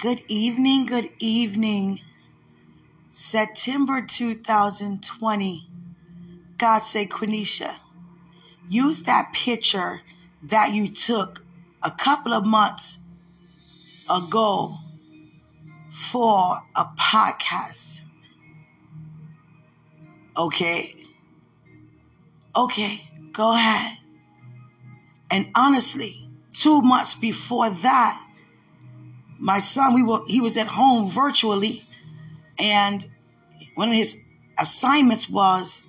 Good evening, good evening. September 2020. God say, Quenisha, use that picture that you took a couple of months ago for a podcast. Okay? Okay, go ahead. And honestly, two months before that, my son, we were he was at home virtually, and one of his assignments was,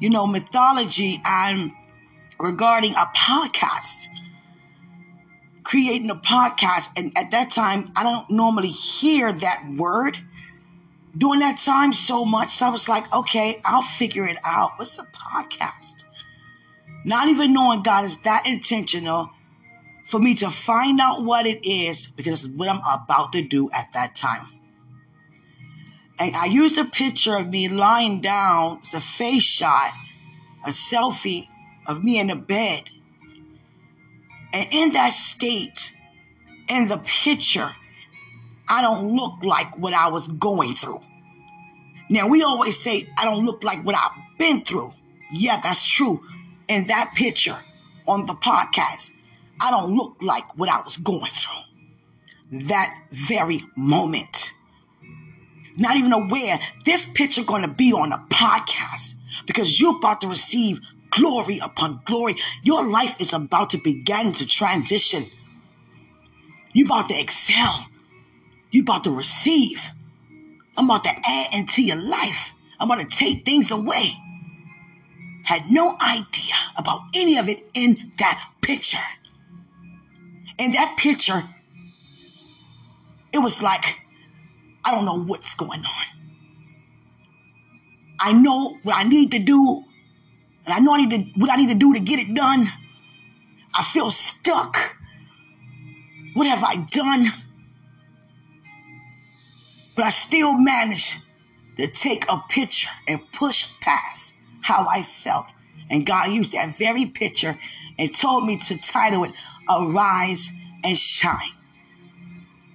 you know, mythology and regarding a podcast, creating a podcast. And at that time, I don't normally hear that word during that time so much. So I was like, okay, I'll figure it out. What's a podcast? Not even knowing God is that intentional for me to find out what it is because it's what I'm about to do at that time. And I used a picture of me lying down. It's a face shot, a selfie of me in the bed. And in that state, in the picture, I don't look like what I was going through. Now, we always say, I don't look like what I've been through. Yeah, that's true. In that picture on the podcast, I don't look like what I was going through. That very moment. Not even aware this picture going to be on a podcast because you're about to receive glory upon glory. Your life is about to begin to transition. You're about to excel. You're about to receive. I'm about to add into your life. I'm about to take things away. Had no idea about any of it in that picture. In that picture, it was like, I don't know what's going on. I know what I need to do and I know I need to, what I need to do to get it done. I feel stuck. What have I done? But I still managed to take a picture and push past how I felt. And God used that very picture and told me to title it Arise and Shine.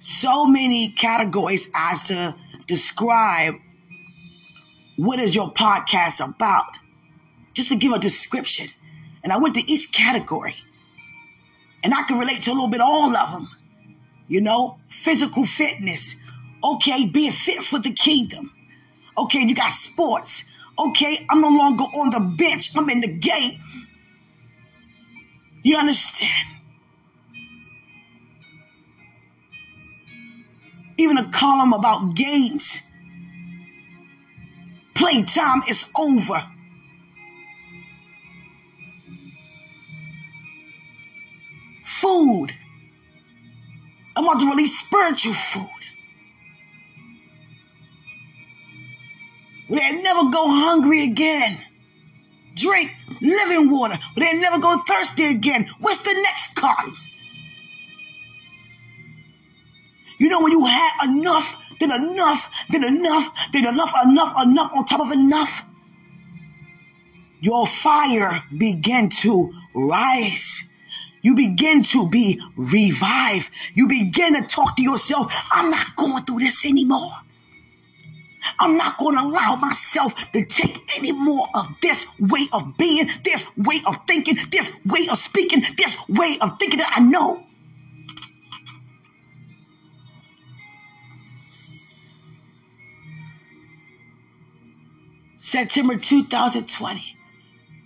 So many categories as to describe what is your podcast about just to give a description. And I went to each category. And I can relate to a little bit all of them. You know, physical fitness. Okay, being fit for the kingdom. Okay, you got sports. Okay, I'm no longer on the bench. I'm in the game. You understand? Even a column about games. Playtime is over. food. I'm about to release spiritual food. Will they never go hungry again? Drink living water. Will they never go thirsty again? What's the next cotton? You know when you had enough, then enough, then enough, then enough, enough, enough on top of enough, your fire began to rise you begin to be revived. You begin to talk to yourself, I'm not going through this anymore. I'm not going to allow myself to take any more of this way of being, this way of thinking, this way of speaking, this way of thinking that I know. September 2020.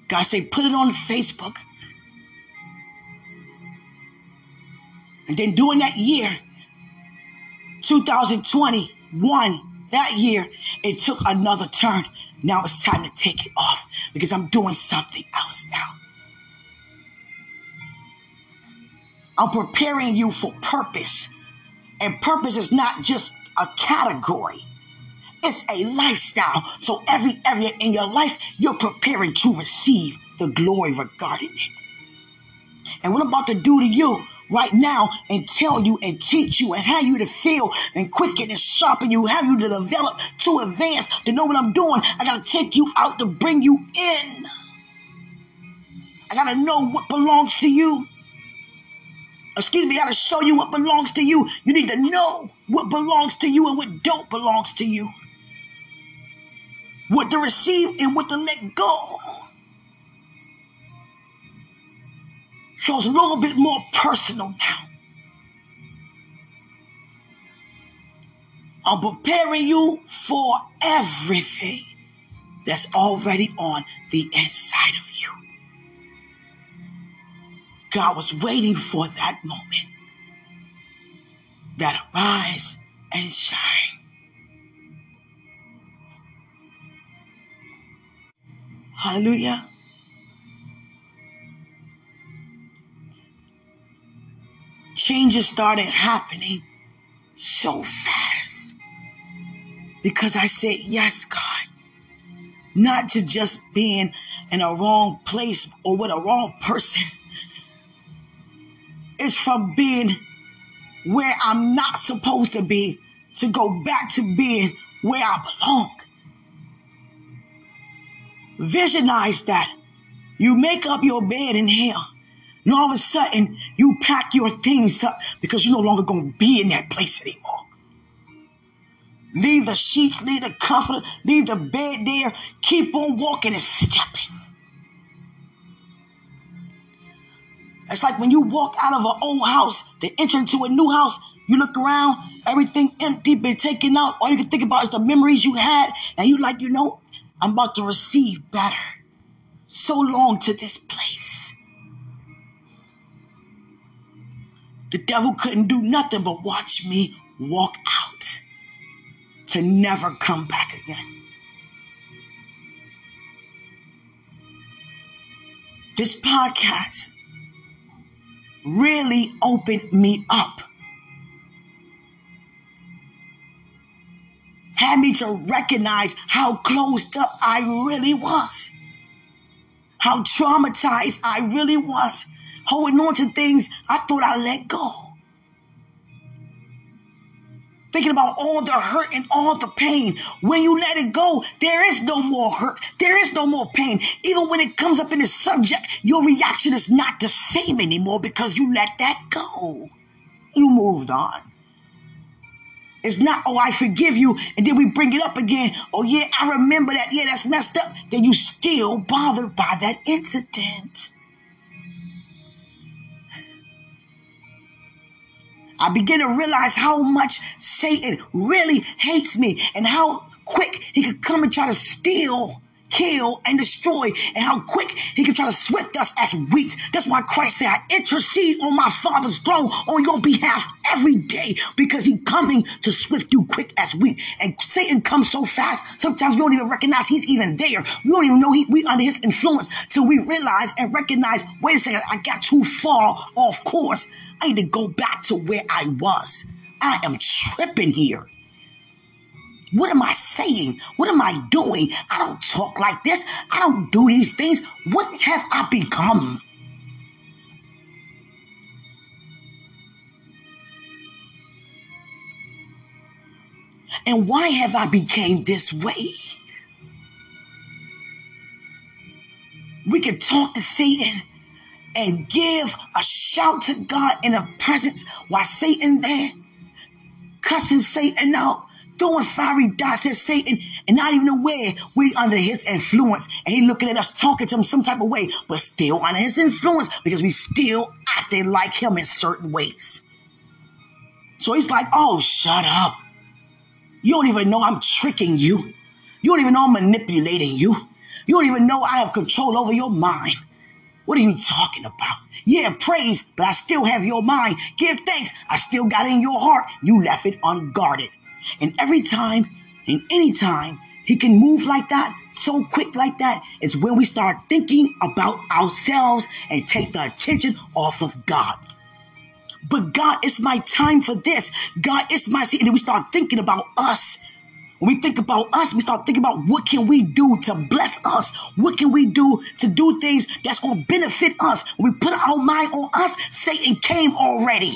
God say, put it on Facebook. And then during that year, 2021, that year, it took another turn. Now it's time to take it off because I'm doing something else now. I'm preparing you for purpose. And purpose is not just a category. It's a lifestyle. So every area in your life, you're preparing to receive the glory regarding it. And what I'm about to do to you, right now and tell you and teach you and have you to feel and quicken and sharpen you, have you to develop, to advance, to know what I'm doing. I got to take you out to bring you in. I got to know what belongs to you. Excuse me, I got to show you what belongs to you. You need to know what belongs to you and what don't belongs to you. What to receive and what to let go. So it's a little bit more personal now. I'm preparing you for everything that's already on the inside of you. God was waiting for that moment that arise and shine. Hallelujah. Changes started happening so fast because I said, Yes, God. Not to just being in a wrong place or with a wrong person. It's from being where I'm not supposed to be to go back to being where I belong. Visualize that. You make up your bed in hell. And all of a sudden, you pack your things up because you're no longer going to be in that place anymore. Leave the sheets, leave the comforter, leave the bed there. Keep on walking and stepping. It's like when you walk out of an old house to enter into a new house, you look around, everything empty, been taken out. All you can think about is the memories you had, and you like, you know, I'm about to receive better. So long to this place. The devil couldn't do nothing but watch me walk out to never come back again. This podcast really opened me up. Had me to recognize how closed up I really was. How traumatized I really was. Holding on to things I thought I let go thinking about all the hurt and all the pain. When you let it go, there is no more hurt. There is no more pain. Even when it comes up in the subject, your reaction is not the same anymore because you let that go. You moved on. It's not, oh, I forgive you. And then we bring it up again. Oh, yeah, I remember that. Yeah, that's messed up. Then you still bothered by that incident. I begin to realize how much Satan really hates me and how quick he could come and try to steal, kill, and destroy, and how quick he can try to swift us as wheat. That's why Christ said, I intercede on my Father's throne on your behalf every day because he's coming to swift you quick as wheat. And Satan comes so fast, sometimes we don't even recognize he's even there. We don't even know he, we under his influence till we realize and recognize, wait a second, I got too far off course. I need to go back to where I was. I am tripping here. What am I saying? What am I doing? I don't talk like this. I don't do these things. What have I become? And why have I became this way? We can talk to Satan and give a shout to God in a presence while Satan there, cussing Satan out, throwing fiery darts at Satan, and not even aware we under his influence, and he looking at us talking to him some type of way, but still under his influence because we still acting like him in certain ways. So he's like, oh, shut up. You don't even know I'm tricking you. You don't even know I'm manipulating you. You don't even know I have control over your mind. What are you talking about? Yeah, praise, but I still have your mind. Give thanks. I still got in your heart. You left it unguarded. And every time and any time he can move like that, so quick like that, is when we start thinking about ourselves and take the attention off of God. But God, it's my time for this. God, it's my season. And we start thinking about us when we think about us, we start thinking about what can we do to bless us? What can we do to do things that's going to benefit us? When we put our mind on us, Satan came already.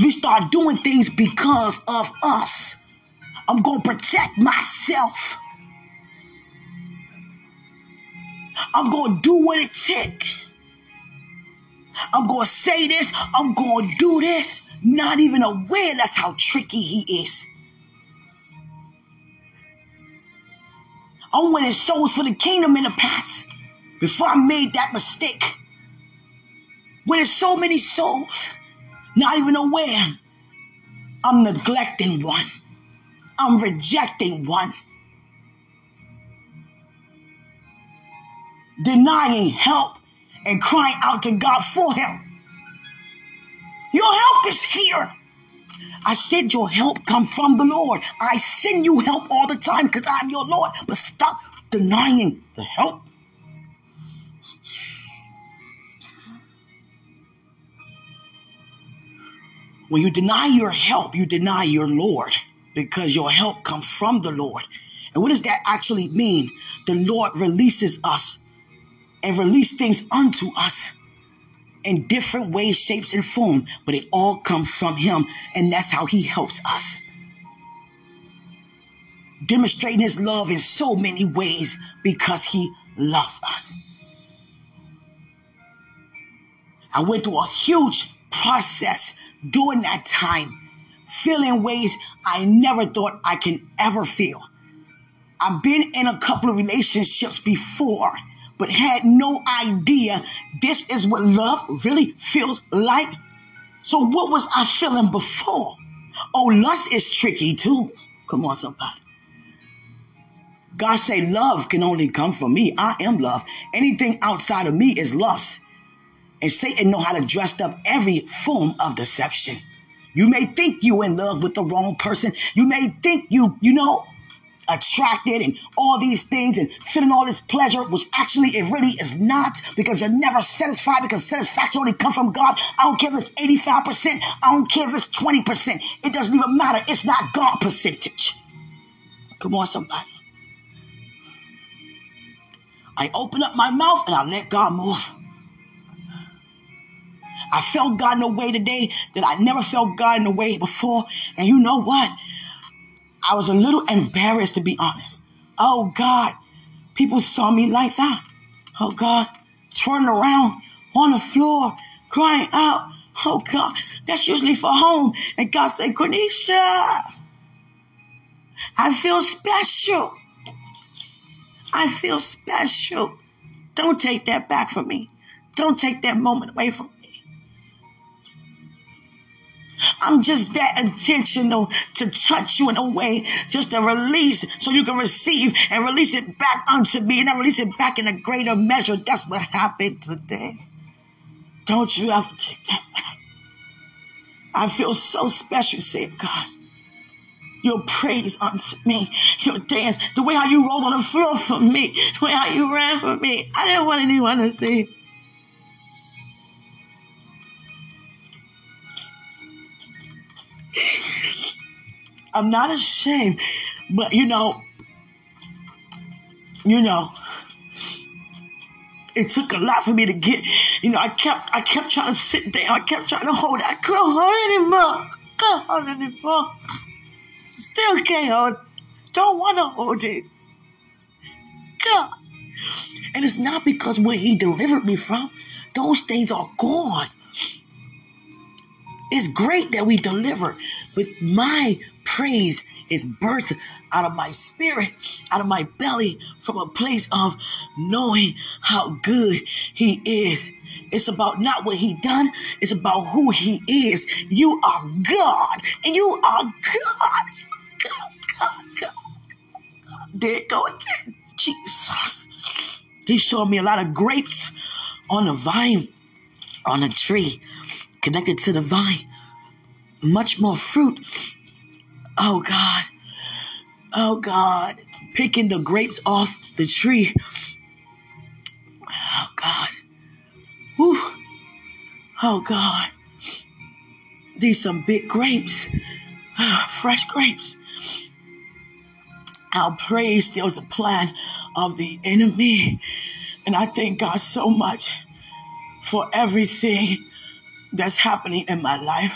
We start doing things because of us. I'm going to protect myself. I'm going to do what it takes. I'm going to say this. I'm going to do this. not even aware that's how tricky he is. I'm winning souls for the kingdom in the past before I made that mistake. Winning so many souls, not even aware I'm neglecting one. I'm rejecting one. Denying help and crying out to God for help. Your help is here. I said your help come from the Lord. I send you help all the time because I'm your Lord. But stop denying the help. When you deny your help, you deny your Lord because your help comes from the Lord. And what does that actually mean? The Lord releases us and release things unto us in different ways, shapes, and form, but it all comes from Him, and that's how He helps us. Demonstrating His love in so many ways because He loves us. I went through a huge process during that time, feeling ways I never thought I can ever feel. I've been in a couple of relationships before but had no idea this is what love really feels like. So what was I feeling before? Oh, lust is tricky too. Come on, somebody. God say love can only come from me. I am love. Anything outside of me is lust. And Satan know how to dress up every form of deception. You may think you in love with the wrong person. You may think you, you know, attracted and all these things and feeling all this pleasure, which actually it really is not because you're never satisfied because satisfaction only comes from God. I don't care if it's 85%. I don't care if it's 20%. It doesn't even matter. It's not God percentage. Come on, somebody. I open up my mouth and I let God move. I felt God in a way today that I never felt God in a way before. And you know what? I was a little embarrassed to be honest. Oh God, people saw me like that. Oh God, twirling around on the floor, crying out. Oh God, that's usually for home. And God said, Quenisha, I feel special. I feel special. Don't take that back from me. Don't take that moment away from me. I'm just that intentional to touch you in a way, just to release so you can receive and release it back unto me and I release it back in a greater measure. That's what happened today. Don't you ever take that back. I feel so special, said God. Your praise unto me, your dance, the way how you rolled on the floor for me, the way how you ran for me. I didn't want anyone to see. I'm not ashamed, but you know, you know, it took a lot for me to get, you know, I kept, I kept trying to sit down. I kept trying to hold it. I couldn't hold anymore. Couldn't hold anymore. Still can't hold. Don't want to hold it. God. And it's not because where he delivered me from, those things are gone. It's great that we deliver, but my praise is birthed out of my spirit, out of my belly, from a place of knowing how good He is. It's about not what He done, it's about who He is. You are God, and you are God. God, God, God. There it go again. Jesus. He showed me a lot of grapes on a vine, on a tree, connected to the vine. Much more fruit Oh God. Oh God. Picking the grapes off the tree. Oh God. Whew. Oh God. These some big grapes. Ah, fresh grapes. Our praise steals a plan of the enemy. And I thank God so much for everything that's happening in my life.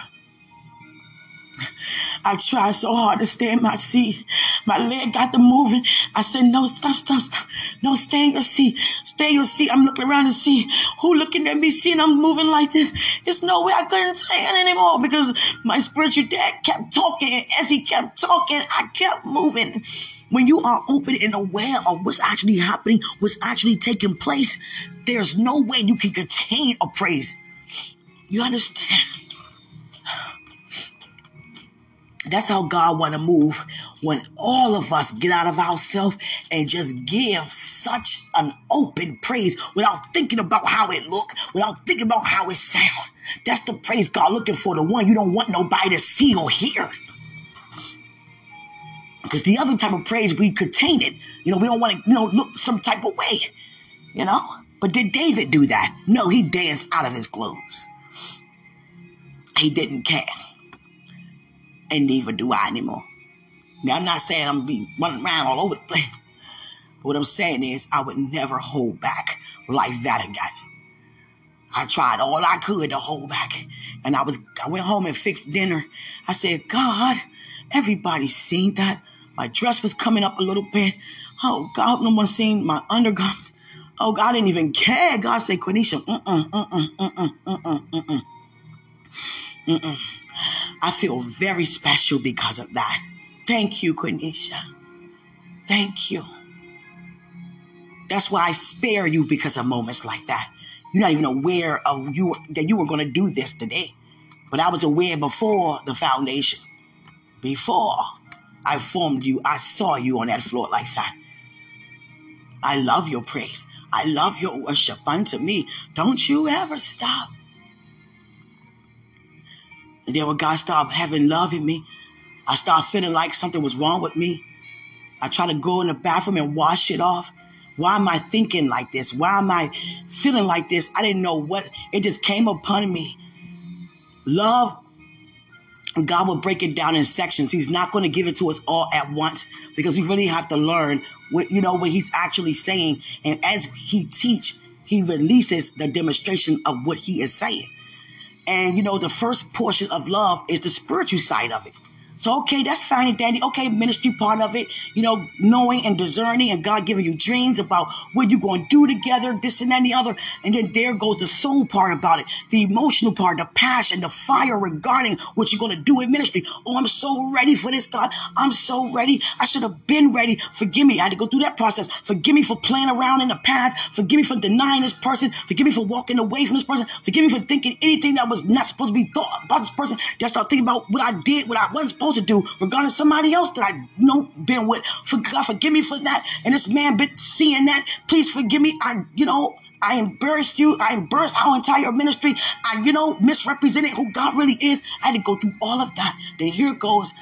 I tried so hard to stay in my seat. My leg got to moving. I said, no, stop, stop, stop. No, stay in your seat. Stay in your seat. I'm looking around to see who looking at me, seeing I'm moving like this. It's no way I couldn't stand anymore because my spiritual dad kept talking. And as he kept talking, I kept moving. When you are open and aware of what's actually happening, what's actually taking place, there's no way you can contain a praise. You understand? That's how God want to move when all of us get out of ourselves and just give such an open praise without thinking about how it look, without thinking about how it sound. That's the praise God looking for, the one you don't want nobody to see or hear. Because the other type of praise, we contain it. You know, we don't want to, you know, look some type of way. You know? But did David do that? No, he danced out of his clothes. He didn't care. And neither do I anymore. Now, I'm not saying I'm be running around all over the place. But what I'm saying is, I would never hold back like that again. I tried all I could to hold back. And I was, I went home and fixed dinner. I said, God, everybody seen that. My dress was coming up a little bit. Oh, God, no one seen my undergarments. Oh, God I didn't even care. God said, Quenisha, mm-mm, mm-mm, mm-mm, mm-mm, mm-mm, mm-mm. I feel very special because of that. Thank you, Quenisha. Thank you. That's why I spare you because of moments like that. You're not even aware of you that you were going to do this today. But I was aware before the foundation. Before I formed you, I saw you on that floor like that. I love your praise. I love your worship unto me. Don't you ever stop. And then when God started having love in me, I started feeling like something was wrong with me. I tried to go in the bathroom and wash it off. Why am I thinking like this? Why am I feeling like this? I didn't know what it just came upon me. Love, God will break it down in sections. He's not going to give it to us all at once because we really have to learn what you know what he's actually saying. And as he teach, he releases the demonstration of what he is saying. And you know, the first portion of love is the spiritual side of it. So, okay, that's fine and dandy. Okay, ministry part of it, you know, knowing and discerning and God giving you dreams about what you're going to do together, this and that other. And then there goes the soul part about it, the emotional part, the passion, the fire regarding what you're going to do in ministry. Oh, I'm so ready for this, God. I'm so ready. I should have been ready. Forgive me. I had to go through that process. Forgive me for playing around in the past. Forgive me for denying this person. Forgive me for walking away from this person. Forgive me for thinking anything that was not supposed to be thought about this person. Just start thinking about what I did, what I wasn't supposed to do regarding somebody else that I know been with. For God, forgive me for that. And this man been seeing that. Please forgive me. I, you know, I embarrassed you. I embarrassed our entire ministry. I, you know, misrepresented who God really is. I had to go through all of that. Then here goes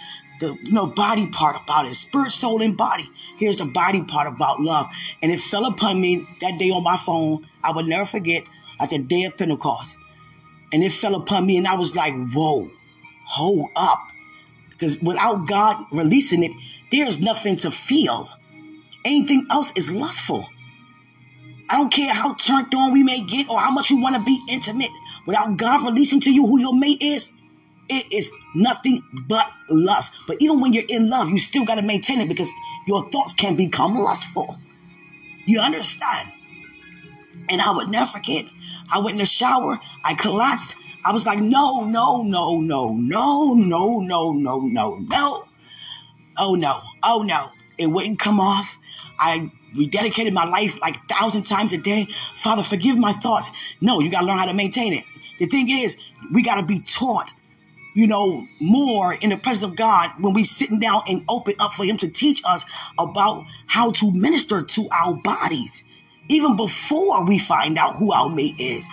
the you know body part about it spirit soul and body here's the body part about love and it fell upon me that day on my phone i would never forget at the day of pentecost and it fell upon me and i was like whoa hold up because without God releasing it, there's nothing to feel. Anything else is lustful. I don't care how turned on we may get or how much we want to be intimate. Without God releasing to you who your mate is, it is nothing but lust. But even when you're in love, you still got to maintain it because your thoughts can become lustful. You understand? And I would never forget. I went in the shower. I collapsed. I was like, no, no, no, no, no, no, no, no, no, no. Oh no, oh no. It wouldn't come off. I rededicated my life like a thousand times a day. Father, forgive my thoughts. No, you gotta learn how to maintain it. The thing is, we gotta be taught, you know, more in the presence of God when we sitting down and open up for Him to teach us about how to minister to our bodies, even before we find out who our mate is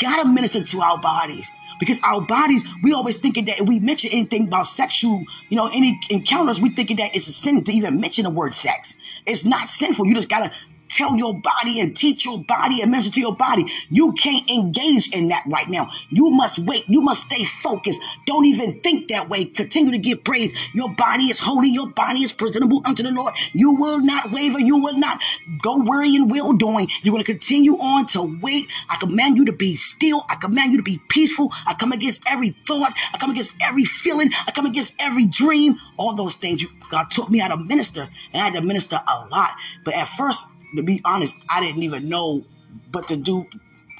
gotta minister to our bodies because our bodies, we always thinking that if we mention anything about sexual, you know, any encounters, we thinking that it's a sin to even mention the word sex. It's not sinful. You just gotta tell your body and teach your body and minister to your body. You can't engage in that right now. You must wait. You must stay focused. Don't even think that way. Continue to give praise. Your body is holy. Your body is presentable unto the Lord. You will not waver. You will not go worry and will doing. You're going to continue on to wait. I command you to be still. I command you to be peaceful. I come against every thought. I come against every feeling. I come against every dream. All those things. God taught me how to minister, and I had to minister a lot. But at first, to be honest, I didn't even know but to do.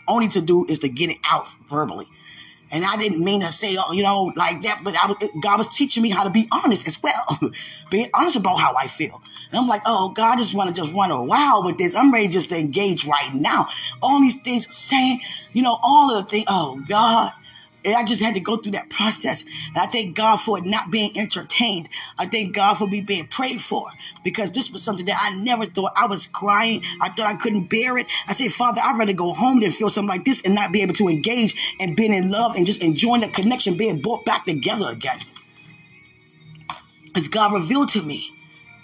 Only to do is to get it out verbally. And I didn't mean to say, oh, you know, like that, but I was, God was teaching me how to be honest as well. Being honest about how I feel. And I'm like, oh, God, I just want to just run a while with this. I'm ready just to engage right now. All these things saying, you know, all of the things. Oh, God. And I just had to go through that process. And I thank God for it not being entertained. I thank God for me being prayed for because this was something that I never thought I was crying. I thought I couldn't bear it. I said, Father, I'd rather go home than feel something like this and not be able to engage and being in love and just enjoying the connection, being brought back together again. As God revealed to me,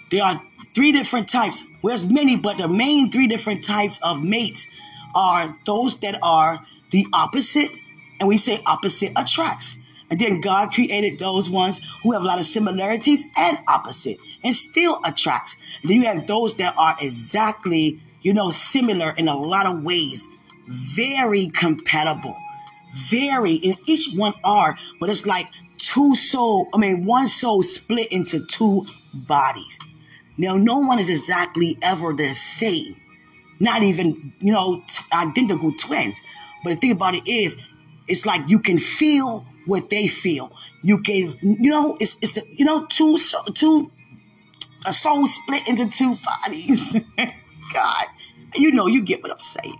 there are three different types. Well, there's many, but the main three different types of mates are those that are the opposite and we say opposite attracts. And then God created those ones who have a lot of similarities and opposite and still attracts. And then you have those that are exactly, you know, similar in a lot of ways, very compatible, very, and each one are, but it's like two soul, I mean, one soul split into two bodies. Now, no one is exactly ever the same, not even, you know, identical twins. But the thing about it is, it's like you can feel what they feel. You can, you know, it's it's the, you know, two two a soul split into two bodies. God, you know, you get what I'm saying.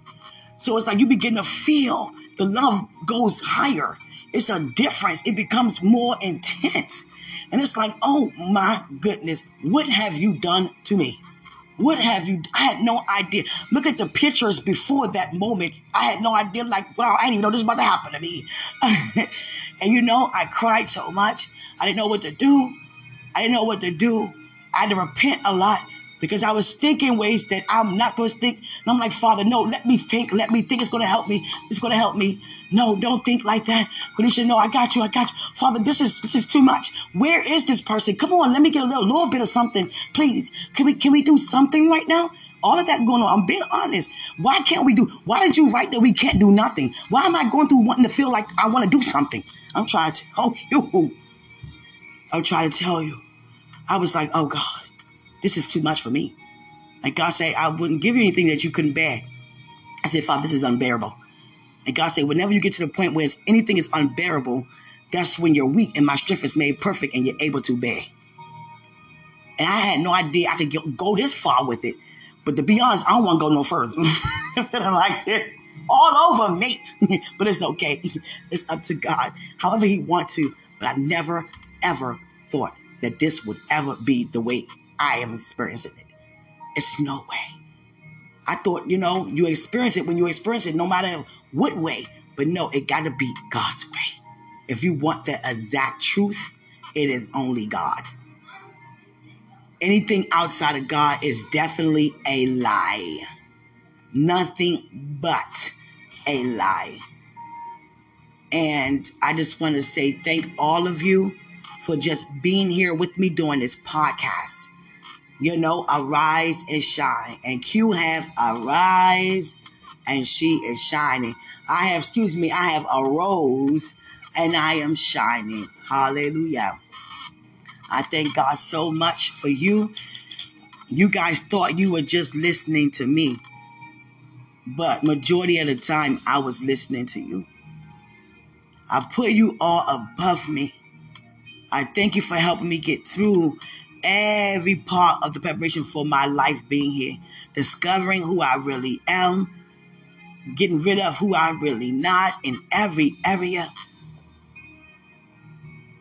So it's like you begin to feel the love goes higher. It's a difference. It becomes more intense. And it's like, oh my goodness, what have you done to me? What have you? I had no idea. Look at the pictures before that moment. I had no idea. Like, wow, I didn't even know this was about to happen to me. and you know, I cried so much. I didn't know what to do. I didn't know what to do. I had to repent a lot because I was thinking ways that I'm not supposed to think. And I'm like, Father, no, let me think. Let me think. It's going to help me. It's going to help me. No, don't think like that. Quenisha, no, I got you. I got you. Father, this is, this is too much. Where is this person? Come on. Let me get a little, little bit of something. Please. Can we, can we do something right now? All of that going on. I'm being honest. Why can't we do, why did you write that we can't do nothing? Why am I going through wanting to feel like I want to do something? I'm trying to tell you. I'm trying to tell you. I was like, oh God, this is too much for me. Like God said, I wouldn't give you anything that you couldn't bear. I said, Father, this is unbearable. And God said, whenever you get to the point where anything is unbearable, that's when you're weak and my strength is made perfect and you're able to bear. And I had no idea I could go this far with it. But to be honest, I don't want to go no further. like this, all over me. but it's okay. It's up to God. However He wants to. But I never, ever thought that this would ever be the way I am experiencing it. It's no way. I thought, you know, you experience it when you experience it, no matter what way. But no, it got to be God's way. If you want the exact truth, it is only God. Anything outside of God is definitely a lie. Nothing but a lie. And I just want to say thank all of you for just being here with me doing this podcast. You know, arise and shine. And Q have arise and she is shining. I have, excuse me, I have arose and I am shining. Hallelujah. I thank God so much for you. You guys thought you were just listening to me, but majority of the time I was listening to you. I put you all above me. I thank you for helping me get through every part of the preparation for my life being here, discovering who I really am, getting rid of who I'm really not in every area.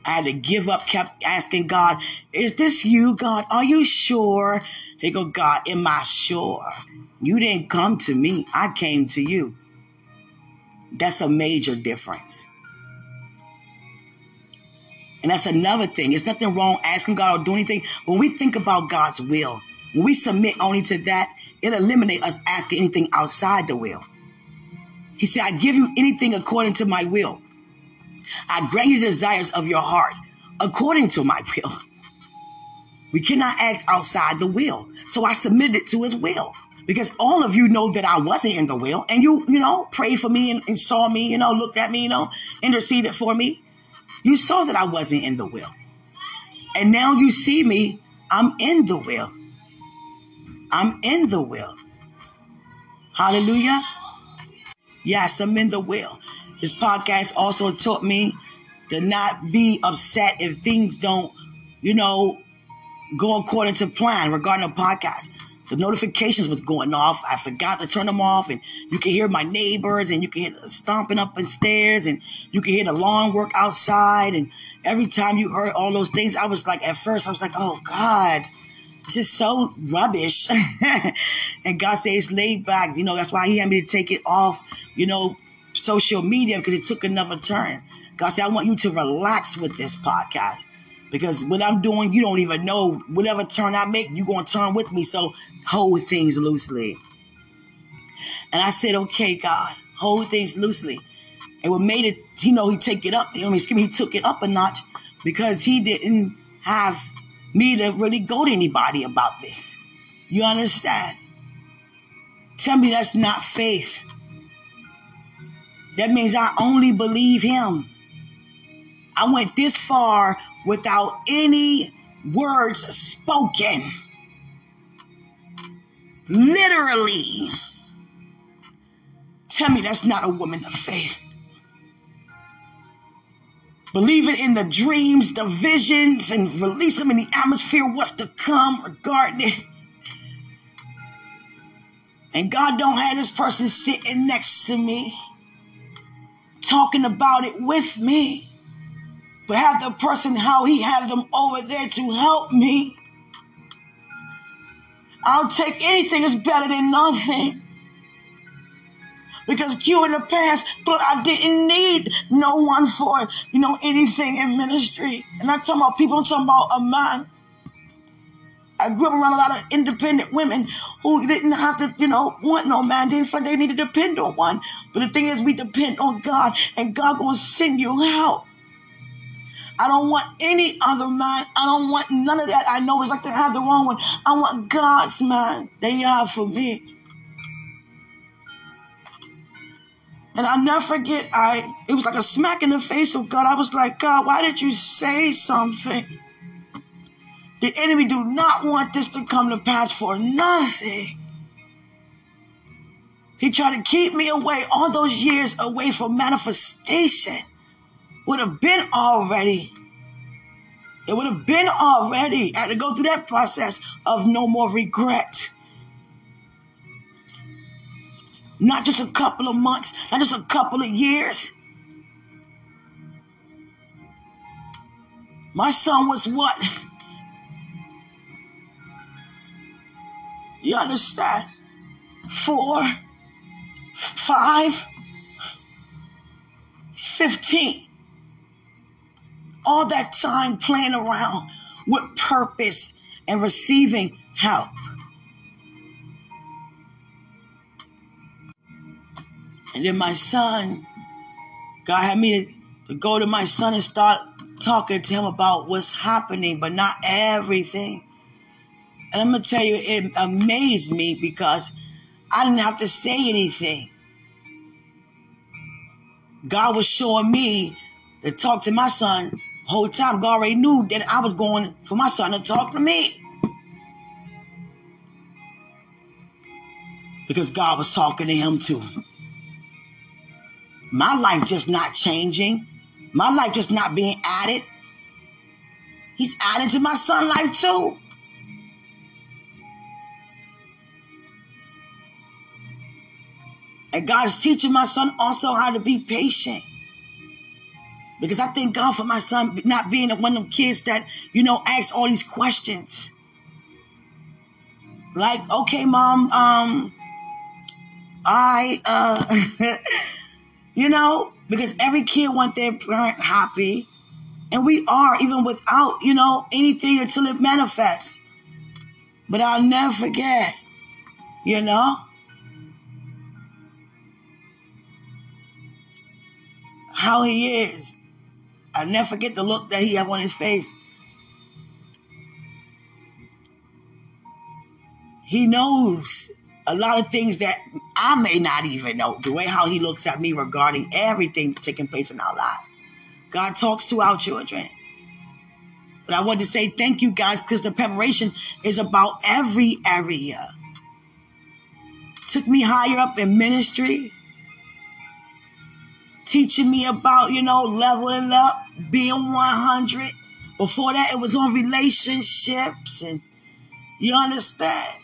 I had to give up, kept asking God, Is this you, God? Are you sure? He go, God, am I sure? You didn't come to me, I came to you. That's a major difference. And that's another thing. There's nothing wrong asking God or doing anything. When we think about God's will, when we submit only to that, it eliminates us asking anything outside the will. He said, I give you anything according to my will. I grant you the desires of your heart according to my will. We cannot ask outside the will. So I submitted to his will because all of you know that I wasn't in the will and you, you know, prayed for me and, and saw me, you know, looked at me, you know, interceded for me. You saw that I wasn't in the will. And now you see me, I'm in the will. I'm in the will. Hallelujah. Yes, I'm in the will. This podcast also taught me to not be upset if things don't, you know, go according to plan regarding the podcast. The notifications was going off. I forgot to turn them off, and you can hear my neighbors, and you can hear stomping up the stairs, and you can hear the lawn work outside. And every time you heard all those things, I was like, at first, I was like, oh God, this is so rubbish. and God says, laid back. You know, that's why He had me to take it off. You know, social media because it took another turn. God said, I want you to relax with this podcast because what I'm doing, you don't even know. Whatever turn I make, you're going to turn with me. So hold things loosely. And I said, okay, God, hold things loosely. And what made it, you know, he take it up. I mean, excuse me, he took it up a notch because he didn't have me to really go to anybody about this. You understand? Tell me that's not faith. That means I only believe him. I went this far without any words spoken. Literally. Tell me that's not a woman of faith. Believing in the dreams, the visions, and release them in the atmosphere, what's to come regarding it. And God don't have this person sitting next to me, talking about it with me but have the person how he had them over there to help me. I'll take anything that's better than nothing. Because Q in the past thought I didn't need no one for, you know, anything in ministry. And I'm talking about people, I'm talking about a man. I grew up around a lot of independent women who didn't have to, you know, want no man. They didn't feel they needed to depend on one. But the thing is, we depend on God, and God gonna send you help. I don't want any other man. I don't want none of that. I know it's like they have the wrong one. I want God's man that He have for me. And I never forget, I it was like a smack in the face of God. I was like, God, why did you say something? The enemy do not want this to come to pass for nothing. He tried to keep me away all those years away from manifestation would have been already. It would have been already. I had to go through that process of no more regret. Not just a couple of months, not just a couple of years. My son was what? You understand? Four, five, he's 15 all that time playing around with purpose and receiving help. And then my son, God had me to, go to my son and start talking to him about what's happening, but not everything. And I'm going to tell you, it amazed me because I didn't have to say anything. God was showing me to talk to my son whole time, God already knew that I was going for my son to talk to me. Because God was talking to him too. My life just not changing. My life just not being added. He's adding to my son life too. And God's teaching my son also how to be patient. Because I thank God for my son not being one of them kids that, you know, asks all these questions. Like, okay, mom, um, I, uh, you know, because every kid want their parent happy. And we are, even without, you know, anything until it manifests. But I'll never forget, You know? How he is. I never forget the look that he had on his face. He knows a lot of things that I may not even know. The way how he looks at me regarding everything taking place in our lives. God talks to our children. But I want to say thank you guys because the preparation is about every area. Took me higher up in ministry, teaching me about, you know, leveling up, being 100. Before that, it was on relationships and you understand?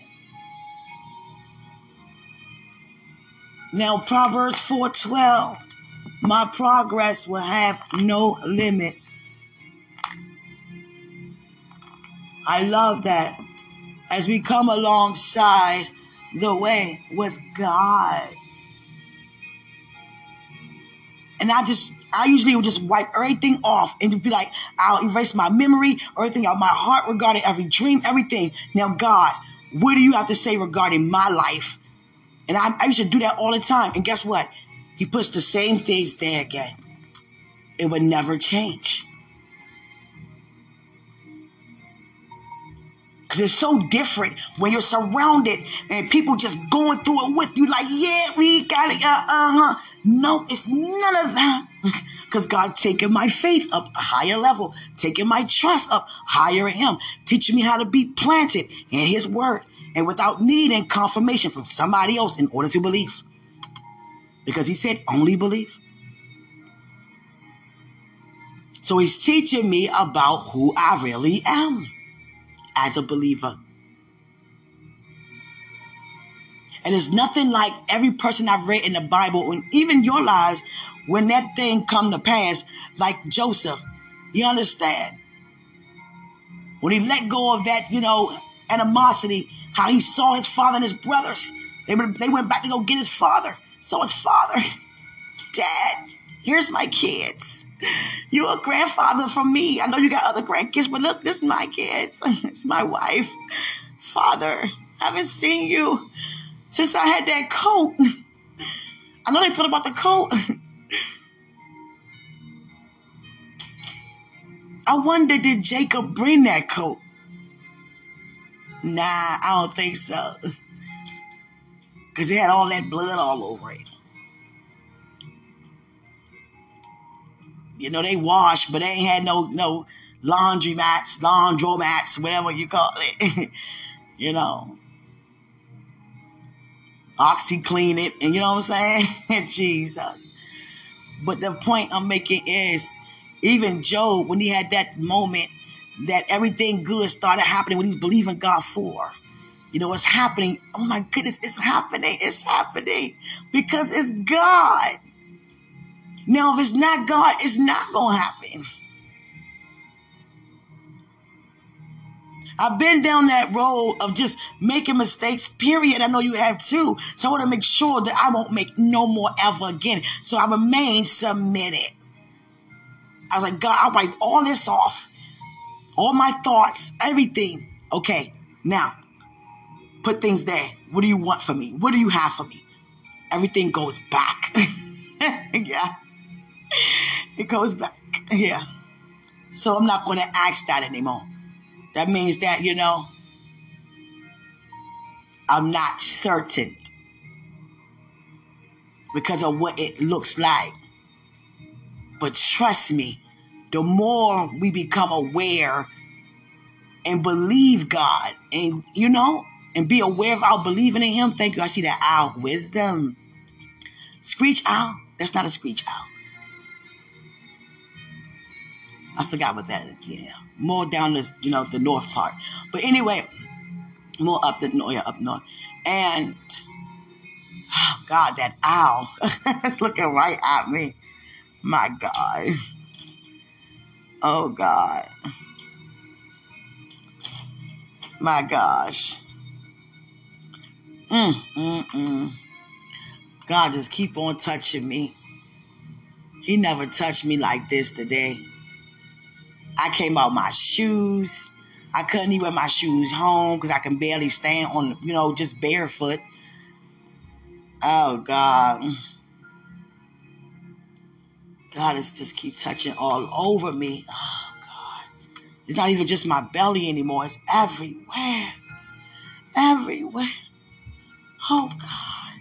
Now Proverbs 4:12 My progress will have no limits. I love that as we come alongside the way with God. And I just, I usually would just wipe everything off and be like, I'll erase my memory, everything out my heart regarding every dream, everything. Now, God, what do you have to say regarding my life? And I, I used to do that all the time. And guess what? He puts the same things there again. It would never change. Because it's so different when you're surrounded and people just going through it with you, like, yeah, we got it. Uh huh. No, it's none of that. Because God taking my faith up a higher level, taking my trust up higher in Him, teaching me how to be planted in His Word and without needing confirmation from somebody else in order to believe. Because he said, only believe. So he's teaching me about who I really am as a believer. And it's nothing like every person I've read in the Bible and even your lives when that thing come to pass, like Joseph. You understand? When he let go of that, you know, animosity how he saw his father and his brothers. They, they went back to go get his father. So his father, Dad, here's my kids. You're a grandfather for me. I know you got other grandkids, but look, this is my kids. It's my wife. Father, I haven't seen you since I had that coat. I know they thought about the coat. I wonder did Jacob bring that coat? Nah, I don't think so. Because he had all that blood all over it. You know, they wash, but they ain't had no no laundry mats, laundromats, whatever you call it. you know. OxiClean it, and you know what I'm saying? Jesus. But the point I'm making is even Job, when he had that moment that everything good started happening when he's believing God for. You know, it's happening. Oh my goodness, it's happening. It's happening because it's God. Now, if it's not God, it's not going to happen. I've been down that road of just making mistakes, period. I know you have too. So I want to make sure that I won't make no more ever again. So I remain submitted. I was like, God, I'll write all this off all my thoughts, everything. Okay, now put things there. What do you want for me? What do you have for me? Everything goes back. yeah. It goes back. Yeah. So I'm not going to ask that anymore. That means that, you know, I'm not certain because of what it looks like. But trust me, the more we become aware and believe God and, you know, and be aware of our believing in Him. Thank you. I see that owl. Wisdom. Screech owl. That's not a screech owl. I forgot what that is. Yeah. More down this, you know, the north part. But anyway, more up the north, yeah, up north. And oh God, that owl. it's looking right at me. My God. Oh God. My gosh. Mm, mm, mm. God just keep on touching me. He never touched me like this today. I came out my shoes. I couldn't even wear my shoes home because I can barely stand on, you know, just barefoot. Oh God. God is just keep touching all over me. Oh God. It's not even just my belly anymore. It's everywhere. Everywhere. Oh God.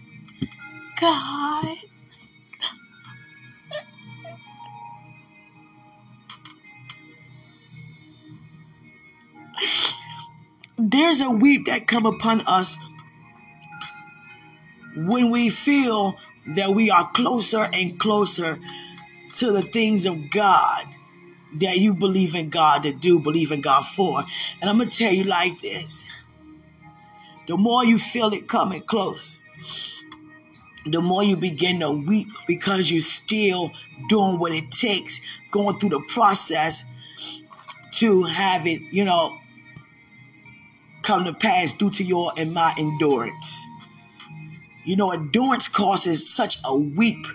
God. There's a weep that come upon us when we feel that we are closer and closer to the things of God that you believe in God to do, believe in God for. And I'm going to tell you like this the more you feel it coming close, the more you begin to weep because you're still doing what it takes, going through the process to have it, you know, come to pass due to your and my endurance. You know, endurance causes such a weep.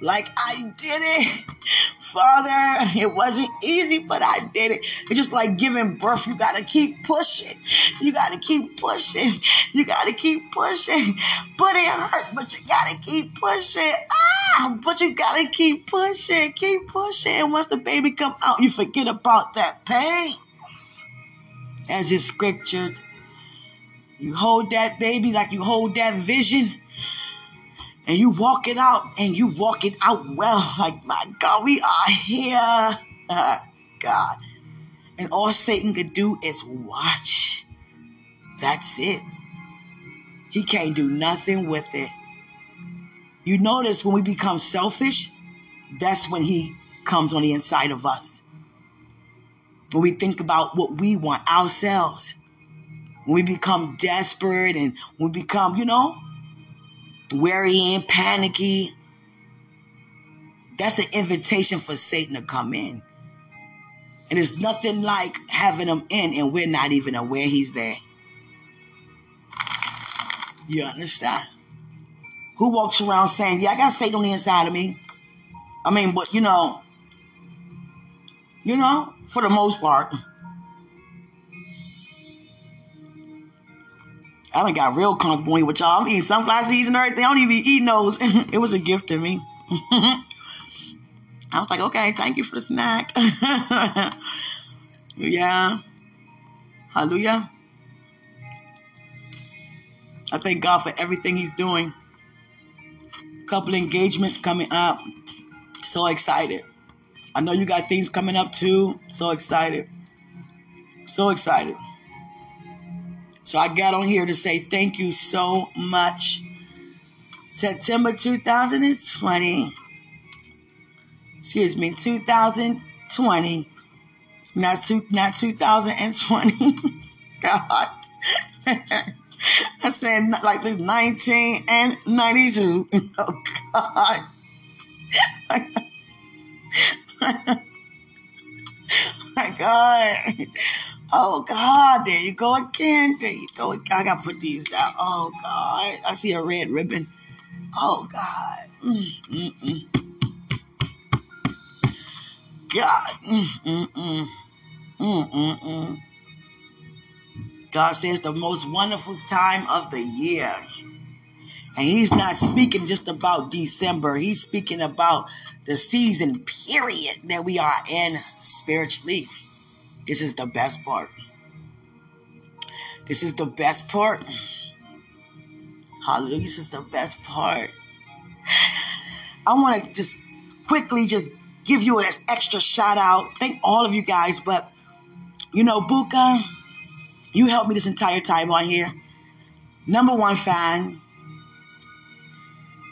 Like I did it, Father. It wasn't easy, but I did it. It's just like giving birth. You gotta keep pushing. You gotta keep pushing. You gotta keep pushing. But it hurts, but you gotta keep pushing. Ah, but you gotta keep pushing. Keep pushing. And once the baby come out, you forget about that pain. As it's scriptured, you hold that baby like you hold that vision and you walk it out and you walk it out well. Like, my God, we are here. Uh, God. And all Satan could do is watch. That's it. He can't do nothing with it. You notice when we become selfish, that's when he comes on the inside of us. When we think about what we want ourselves, we become desperate and we become, you know, weary and panicky. That's an invitation for Satan to come in. And it's nothing like having him in and we're not even aware he's there. You understand? Who walks around saying, Yeah, I got Satan on the inside of me? I mean, but you know, you know, for the most part. I done got real comfortable with y'all. I'm eating sunflower seeds and everything. I don't even eating those. it was a gift to me. I was like, okay, thank you for the snack. yeah. Hallelujah. I thank God for everything He's doing. Couple engagements coming up. So excited. I know you got things coming up too. So excited. So excited. So I got on here to say thank you so much. September 2020. Excuse me, 2020. Not, two, not 2020. God. I said like this 19 and 92. Oh God. My God. Oh God, there you go again. There you go. I gotta put these down. Oh God, I see a red ribbon. Oh God. Mm, mm, mm. God. Mm, mm, mm. Mm, mm, mm. God says the most wonderful time of the year. And he's not speaking just about December. He's speaking about the season period that we are in spiritually. This is the best part. This is the best part. Hallelujah. This is the best part. I want to just quickly just give you an extra shout out. Thank all of you guys. But, you know, Buka, you helped me this entire time on here. Number one fan.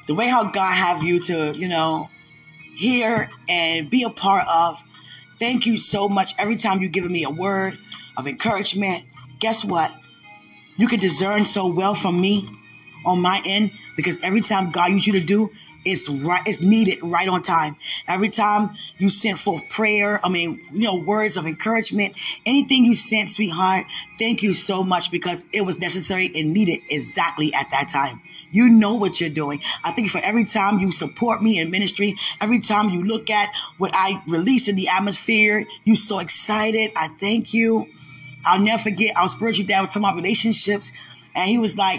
The way how God have you to, you know, hear and be a part of Thank you so much. Every time you've given me a word of encouragement, guess what? You can discern so well from me on my end because every time God uses you to do, it's right, it's needed right on time. Every time you sent forth prayer, I mean, you know, words of encouragement, anything you sent, sweetheart, thank you so much because it was necessary and needed exactly at that time. You know what you're doing. I thank you for every time you support me in ministry, every time you look at what I release in the atmosphere. You so excited. I thank you. I'll never forget. Was spiritual with some of my relationships, and he was like,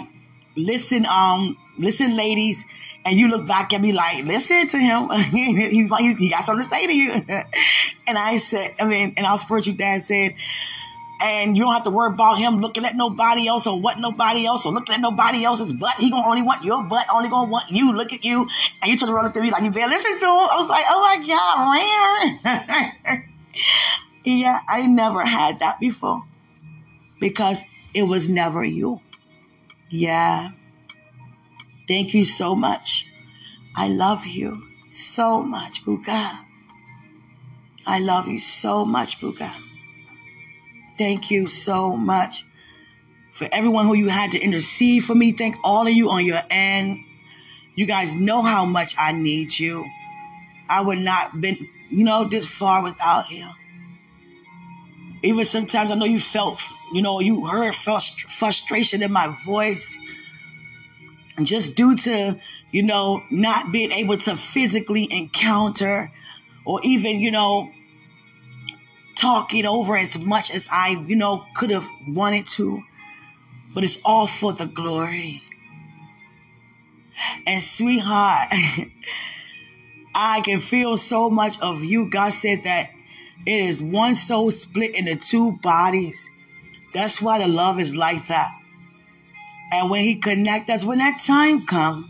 listen, um, listen, ladies, and you look back at me like, listen to him. he, he got something to say to you. and I said, I mean, and I our spiritual dad said, and you don't have to worry about him looking at nobody else or what nobody else or looking at nobody else's butt. He gonna only want your butt, only gonna want you. Look at you, and you around to run it through me like you better listen to him. I was like, oh my god, man. yeah, I never had that before because it was never you. Yeah. Thank you so much. I love you so much, Buka. I love you so much, Buka. Thank you so much for everyone who you had to intercede for me. Thank all of you on your end. You guys know how much I need you. I would not been, you know, this far without you. Even sometimes I know you felt, you know, you heard frustration in my voice just due to, you know, not being able to physically encounter or even, you know, talk it over as much as I, you know, could have wanted to. But it's all for the glory. And sweetheart, I can feel so much of you. God said that it is one soul split into two bodies. That's why the love is like that. And when he connect us, when that time come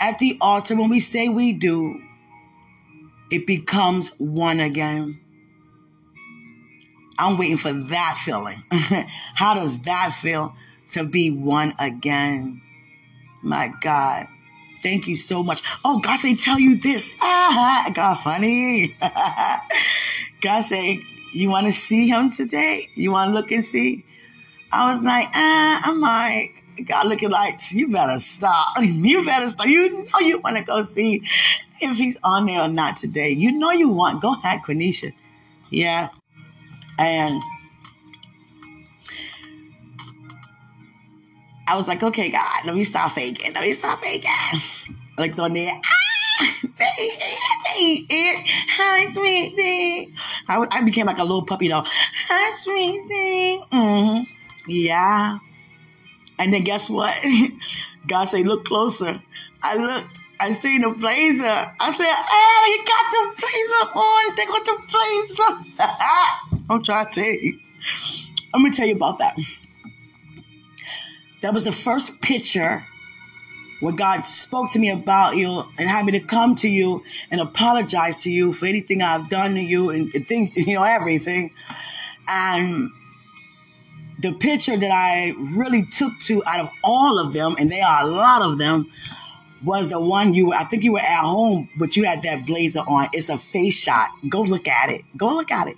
at the altar, when we say we do, it becomes one again. I'm waiting for that feeling. How does that feel to be one again? My God. Thank you so much. Oh, God say, tell you this. Ah, God funny. God say, you want to see him today? You want to look and see? I was like, ah, I'm like, God looking like, you better stop. You better stop. You know you want to go see if he's on there or not today. You know you want. Go ahead, Quenisha. Yeah. And I was like, okay, God, let me stop faking. Let me stop faking. Looked on there. Ah, baby, hi, sweetie. I, I became like a little puppy though. Hi, sweetie. Mm-hmm. Yeah. And then guess what? God said, look closer. I looked. I seen the blazer. I said, oh, he got the blazer on. They got the blazer. I'm trying to tell you. Let me tell you about that. That was the first picture where God spoke to me about you and had me to come to you and apologize to you for anything I've done to you and, and things, you know, everything. And the picture that I really took to out of all of them, and there are a lot of them, was the one you I think you were at home, but you had that blazer on. It's a face shot. Go look at it. Go look at it.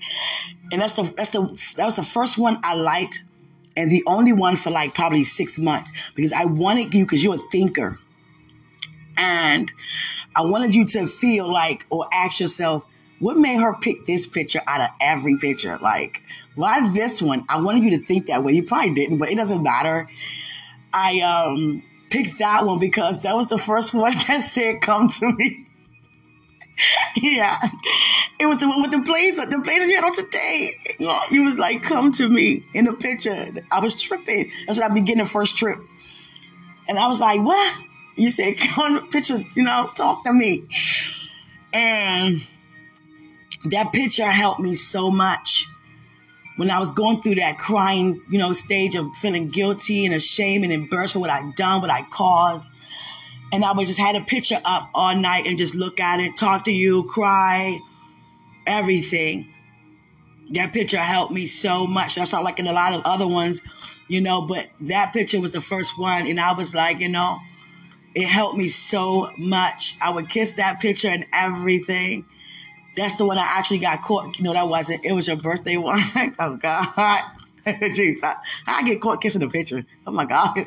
And that's the that's the that was the first one I liked and the only one for like probably six months because I wanted you because you're a thinker. And I wanted you to feel like or ask yourself, what made her pick this picture out of every picture? Like, why this one? I wanted you to think that way. You probably didn't, but it doesn't matter. I um picked that one because that was the first one that said come to me. yeah. It was the one with the blazer, the blazer you had on today. You was like, come to me in the picture. I was tripping. That's when I began the first trip. And I was like, what? You said, come picture, you know, talk to me. And that picture helped me so much when I was going through that crying, you know, stage of feeling guilty and ashamed and embarrassed for what I'd done, what I caused. And I would just had a picture up all night and just look at it, talk to you, cry, everything. That picture helped me so much. That's not like in a lot of other ones, you know, but that picture was the first one. And I was like, you know, it helped me so much. I would kiss that picture and everything. That's the one I actually got caught. Know, that wasn't. It was your birthday one. oh God. Jeez, I, I, get caught kissing the picture. Oh my God. I'm in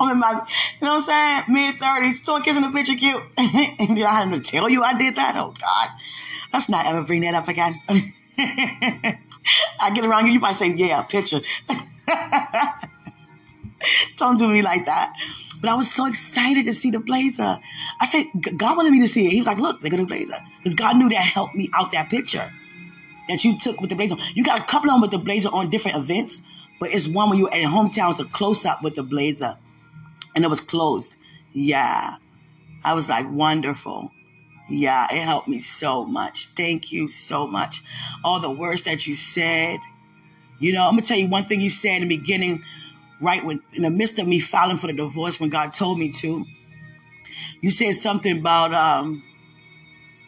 oh, my, you know what I'm saying? Mid 30s, still kissing the picture cute. and then I had to tell you I did that. Oh God. Let's not ever bring that up again. I get around you, you might say, yeah, picture. Don't do me like that. But I was so excited to see the blazer. I said, God wanted me to see it. He was like, look, look at the blazer. Because God knew that helped me out that picture that you took with the blazer. You got a couple of them with the blazer on different events, but it's one when you at hometown, it's a close up with the blazer. and it was closed. Yeah. I was like, wonderful. Yeah, it helped me so much. Thank you so much. All the words that you said. You know, I'm gonna tell you one thing you said in the beginning, right when in the midst of me filing for the divorce when God told me to. You said something about um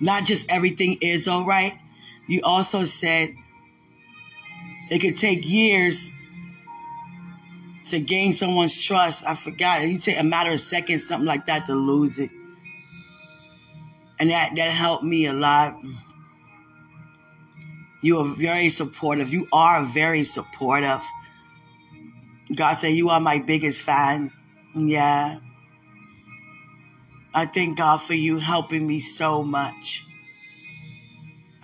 not just everything is all right. You also said it could take years to gain someone's trust. I forgot. You take a matter of seconds, something like that, to lose it. And that, that helped me a lot. You are very supportive. You are very supportive. God said, You are my biggest fan. Yeah. I thank God for you helping me so much.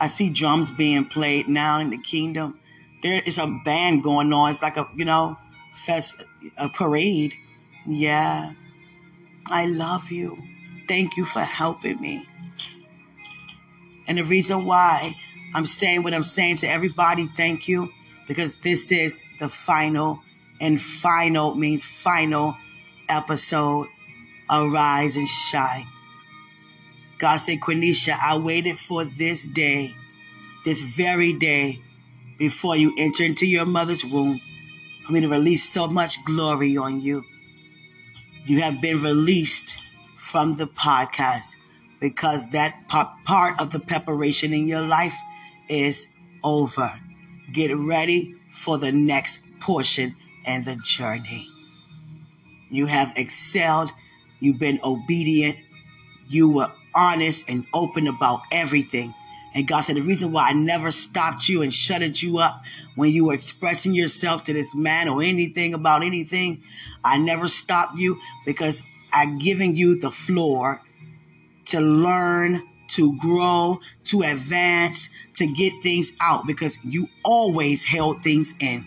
I see drums being played now in the kingdom. There is a band going on. It's like a, you know, fest, a parade. Yeah. I love you. Thank you for helping me. And the reason why I'm saying what I'm saying to everybody, thank you, because this is the final, and final means final episode. Arise and shine. God said, Quenisha, I waited for this day, this very day, before you enter into your mother's womb, for me to release so much glory on you. You have been released from the podcast because that part of the preparation in your life is over. Get ready for the next portion and the journey. You have excelled. You've been obedient. You were honest and open about everything. And God said, the reason why I never stopped you and shutted you up when you were expressing yourself to this man or anything about anything, I never stopped you because I'm giving you the floor to learn, to grow, to advance, to get things out because you always held things in.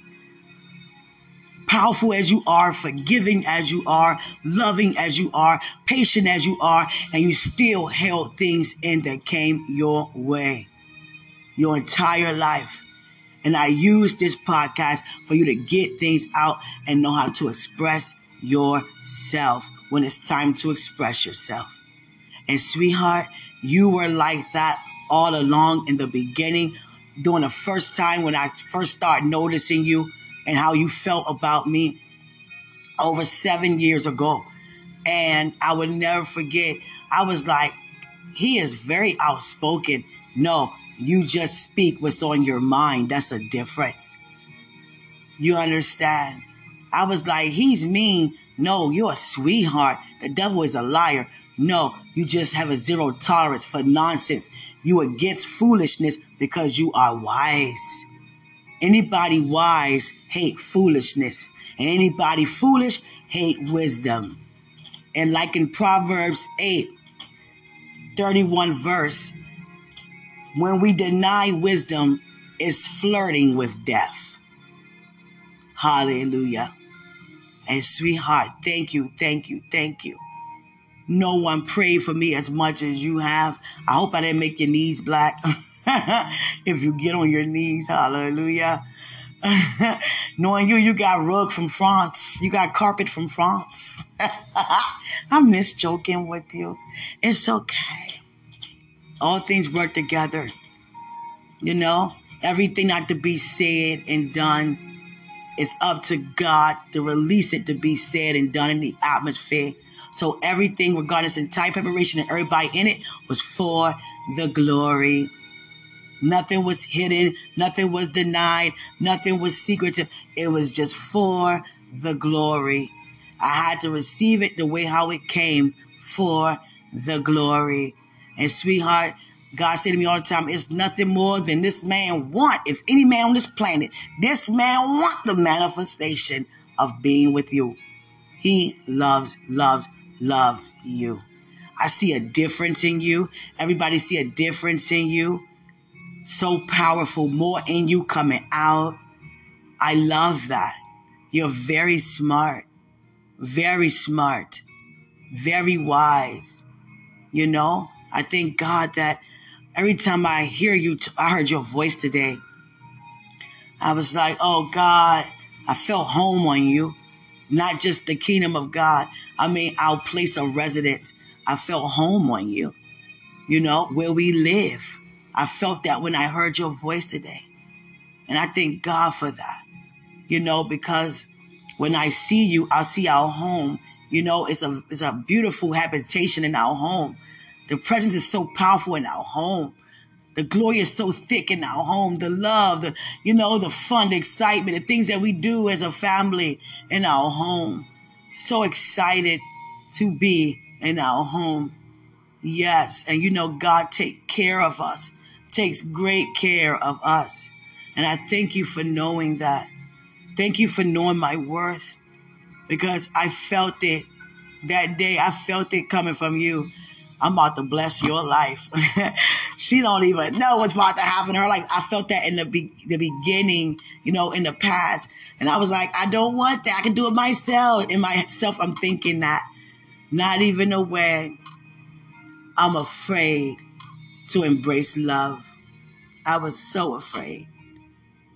Powerful as you are, forgiving as you are, loving as you are, patient as you are, and you still held things in that came your way your entire life. And I use this podcast for you to get things out and know how to express yourself when it's time to express yourself. And sweetheart, you were like that all along in the beginning, during the first time when I first started noticing you and how you felt about me over seven years ago. And I would never forget, I was like, he is very outspoken. No, you just speak what's on your mind. That's a difference. You understand? I was like, he's mean. No, you're a sweetheart. The devil is a liar. No, you just have a zero tolerance for nonsense. You against foolishness because you are wise. Anybody wise hate foolishness. And anybody foolish hate wisdom. And like in Proverbs 8, 31 verse, when we deny wisdom, is flirting with death. Hallelujah. And sweetheart, thank you, thank you, thank you. No one prayed for me as much as you have. I hope I didn't make your knees black. if you get on your knees, hallelujah. Knowing you, you got rug from France. You got carpet from France. I miss joking with you. It's okay. All things work together. You know, everything not to be said and done. It's up to God to release it to be said and done in the atmosphere. So everything regarding this entire preparation and everybody in it was for the glory. Nothing was hidden. Nothing was denied. Nothing was secretive. It was just for the glory. I had to receive it the way how it came for the glory. And sweetheart, God said to me all the time, it's nothing more than this man want. If any man on this planet, this man want the manifestation of being with you. He loves, loves, loves you. I see a difference in you. Everybody see a difference in you. So powerful, more in you coming out. I love that. You're very smart, very smart, very wise. You know, I thank God that every time I hear you, t- I heard your voice today. I was like, oh God, I felt home on you not just the kingdom of God. I mean, our place of residence. I felt home on you, you know, where we live. I felt that when I heard your voice today. And I thank God for that, you know, because when I see you, I see our home. You know, it's a, it's a beautiful habitation in our home. The presence is so powerful in our home. The glory is so thick in our home. The love, the, you know, the fun, the excitement, the things that we do as a family in our home. So excited to be in our home. Yes. And you know, God take care of us, takes great care of us. And I thank you for knowing that. Thank you for knowing my worth because I felt it that day. I felt it coming from you. I'm about to bless your life. she don't even know what's about to happen to her. Like I felt that in the be- the beginning, you know, in the past, and I was like, I don't want that. I can do it myself. In myself, I'm thinking that, not even aware. I'm afraid to embrace love. I was so afraid.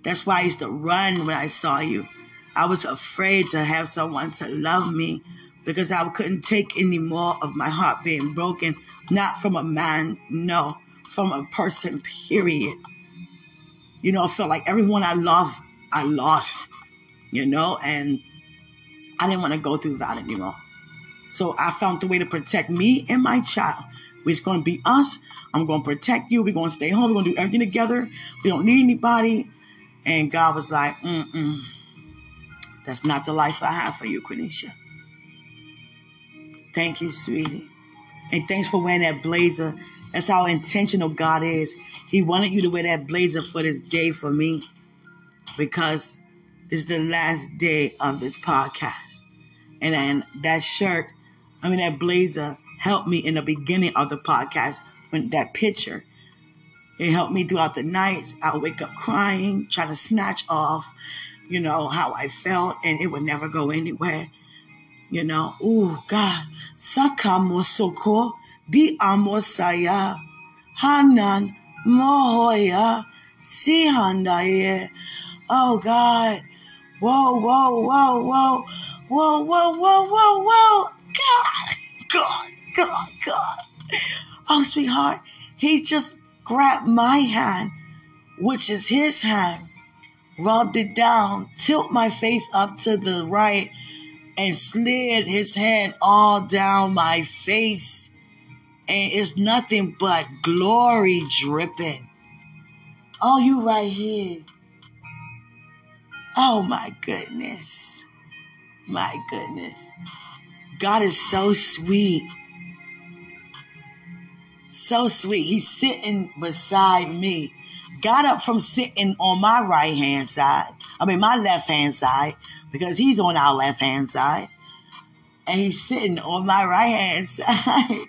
That's why I used to run when I saw you. I was afraid to have someone to love me because I couldn't take any more of my heart being broken, not from a man, no, from a person, period. You know, I felt like everyone I love, I lost, you know, and I didn't want to go through that anymore. So I found the way to protect me and my child. It's going to be us. I'm going to protect you. We're going to stay home. We're going to do everything together. We don't need anybody. And God was like, mm-mm. That's not the life I have for you, Quenisha. Thank you, sweetie. And thanks for wearing that blazer. That's how intentional God is. He wanted you to wear that blazer for this day for me because it's the last day of this podcast. And then that shirt, I mean, that blazer helped me in the beginning of the podcast when that picture. It helped me throughout the nights. I wake up crying, trying to snatch off, you know, how I felt, and it would never go anywhere. You know, oh God, sakamosoko di amosaya hanan. Mohoya. Sihandaye. Oh God, whoa, whoa, whoa, whoa, whoa, whoa, whoa, whoa, whoa, God, God, God, God. Oh, sweetheart, he just grabbed my hand, which is his hand, rubbed it down, tilt my face up to the right and slid his hand all down my face. And it's nothing but glory dripping. Oh, you right here. Oh my goodness. My goodness. God is so sweet. So sweet. He's sitting beside me. Got up from sitting on my right hand side. I mean, my left hand side because he's on our left hand side and he's sitting on my right hand side.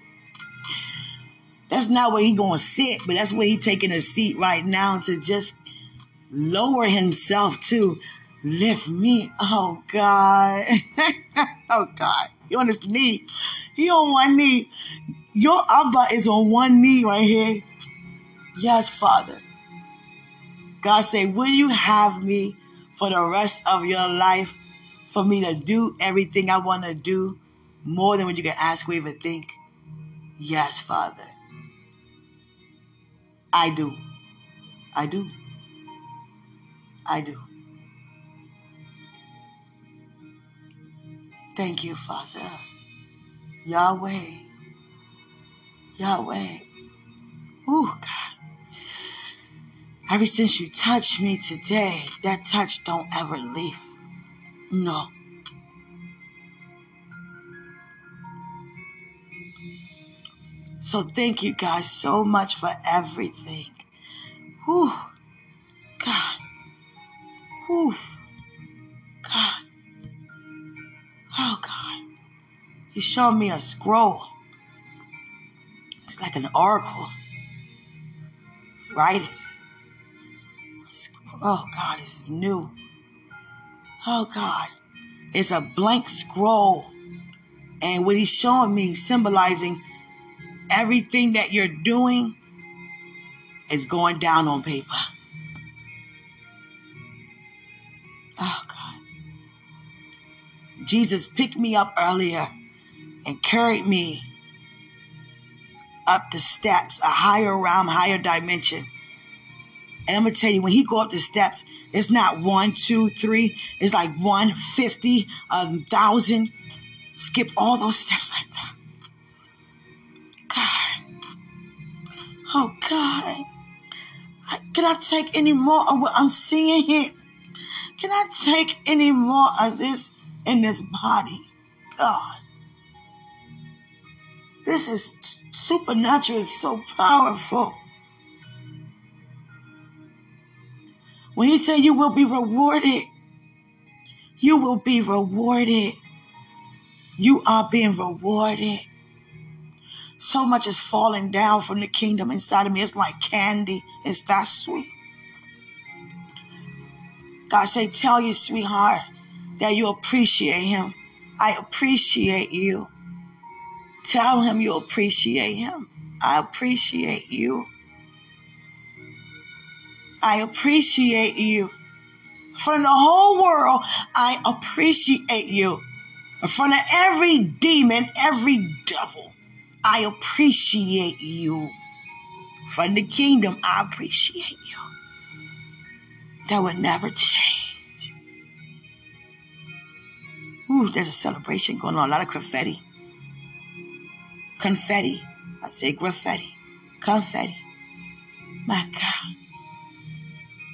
that's not where he gonna sit, but that's where he taking a seat right now to just lower himself to lift me. Oh God. oh God. He on his knee. He on one knee. Your Abba is on one knee right here. Yes, Father. God say, will you have me for the rest of your life for me to do everything I want to do more than what you can ask or even think? Yes, Father. I do. I do. I do. Thank you, Father. Yahweh. Yahweh. Ooh, God. Ever since you touched me today, that touch don't ever leave. No. So thank you guys so much for everything. Whew. God. Whew. God. Oh God. He showed me a scroll. It's like an oracle. Write it. Oh God, this is new. Oh God. It's a blank scroll. And what he's showing me, symbolizing everything that you're doing is going down on paper. Oh God. Jesus picked me up earlier and carried me up the steps, a higher realm, higher dimension. And I'm gonna tell you, when he go up the steps, it's not one, two, three. It's like one, fifty, a thousand. Skip all those steps like that. God. Oh God. I cannot take any more of what I'm seeing here. Can I take any more of this in this body? God. This is supernatural, is so powerful. When he said you will be rewarded, you will be rewarded. You are being rewarded. So much is falling down from the kingdom inside of me. It's like candy. It's that sweet. God say, tell your sweetheart that you appreciate him. I appreciate you. Tell him you appreciate him. I appreciate you. I appreciate you. From the whole world, I appreciate you. In front of every demon, every devil, I appreciate you. From the kingdom, I appreciate you. That would never change. Ooh, there's a celebration going on, a lot of confetti. Confetti. I say graffiti. Confetti. My God.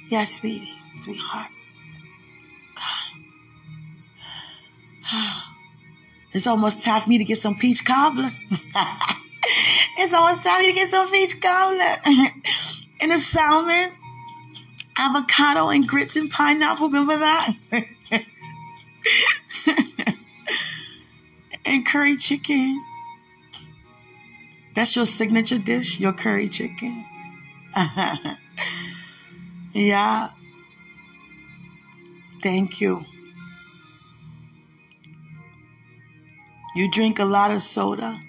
Yes, sweetie, sweetheart. God. It's almost time for me to get some peach cobbler. it's almost time for me to get some peach cobbler. and a salmon, avocado, and grits and pineapple. Remember that? and curry chicken. That's your signature dish, your curry chicken. yeah. Thank you. You drink a lot of soda?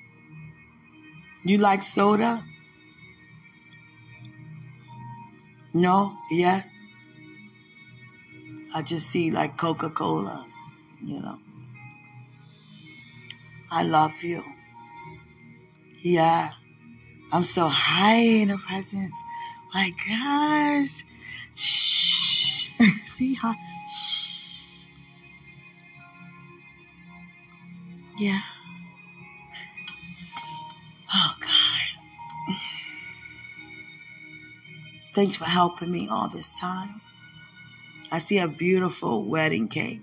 You like soda? No? Yeah? I just see like Coca Cola, you know. I love you. Yeah. I'm so high in the presence. My gosh. Shh. See how. Yeah. Oh, God. Thanks for helping me all this time. I see a beautiful wedding cake.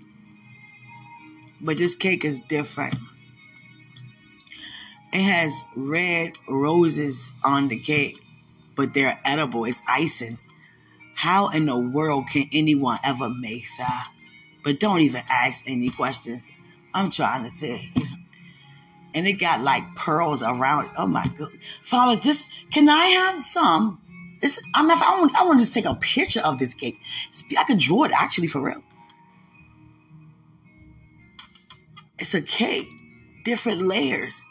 But this cake is different. It has red roses on the cake, but they're edible. It's icing. How in the world can anyone ever make that? But don't even ask any questions. I'm trying to tell you. And it got like pearls around. Oh my God. Father, just can I have some? This, I'm if I want, I want to just take a picture of this cake. I could draw it actually for real. It's a cake, different layers.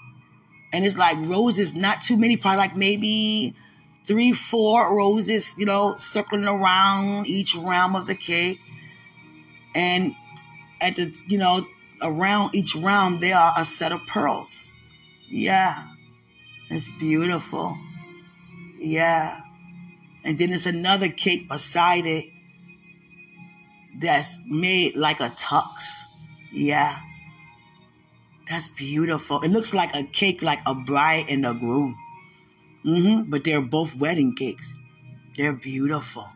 And it's like roses, not too many, probably like maybe three, four roses, you know, circling around each round of the cake. And at the, you know, around each round, there are a set of pearls. Yeah. It's beautiful. Yeah. And then there's another cake beside it that's made like a tux. Yeah. That's beautiful. It looks like a cake, like a bride and a groom. Mm-hmm. But they're both wedding cakes. They're beautiful.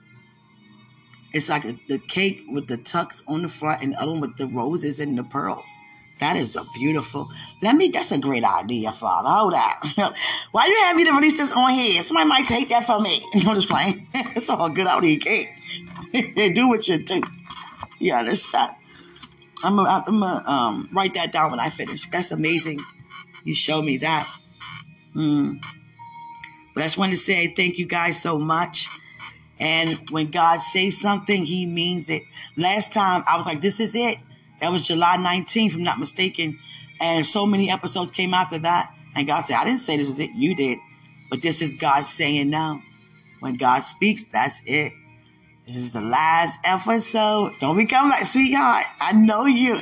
It's like a, the cake with the tux on the front and the other one with the roses and the pearls. That is a beautiful. Let me. That's a great idea, Father. Hold on. Why you have me to release this on here? Somebody might take that from me. I'm just playing. it's all good out here, cake. do what you do. You understand? I'm gonna, I'm um, write that down when I finish. That's amazing. You show me that. Mm. But I just want to say thank you guys so much. And when God says something, He means it. Last time I was like, "This is it." That was July 19th, if I'm not mistaken. And so many episodes came after that. And God said, "I didn't say this was it. You did." But this is God saying now. When God speaks, that's it. This is the last episode. Don't be coming back, sweetheart. I know you.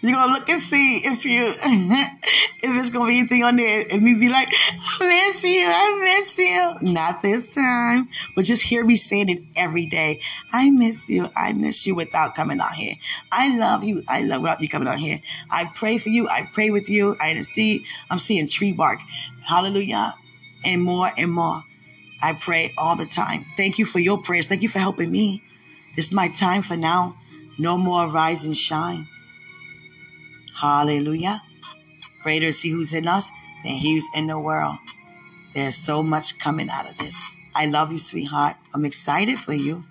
You're gonna look and see if you if it's gonna be anything on there and me be like, I miss you, I miss you. Not this time. But just hear me saying it every day. I miss you, I miss you without coming out here. I love you, I love without you coming out here. I pray for you, I pray with you. I see I'm seeing tree bark. Hallelujah. And more and more. I pray all the time. Thank you for your prayers. Thank you for helping me. It's my time for now. No more rise and shine. Hallelujah. Greater is he who's in us than he who's in the world. There's so much coming out of this. I love you, sweetheart. I'm excited for you.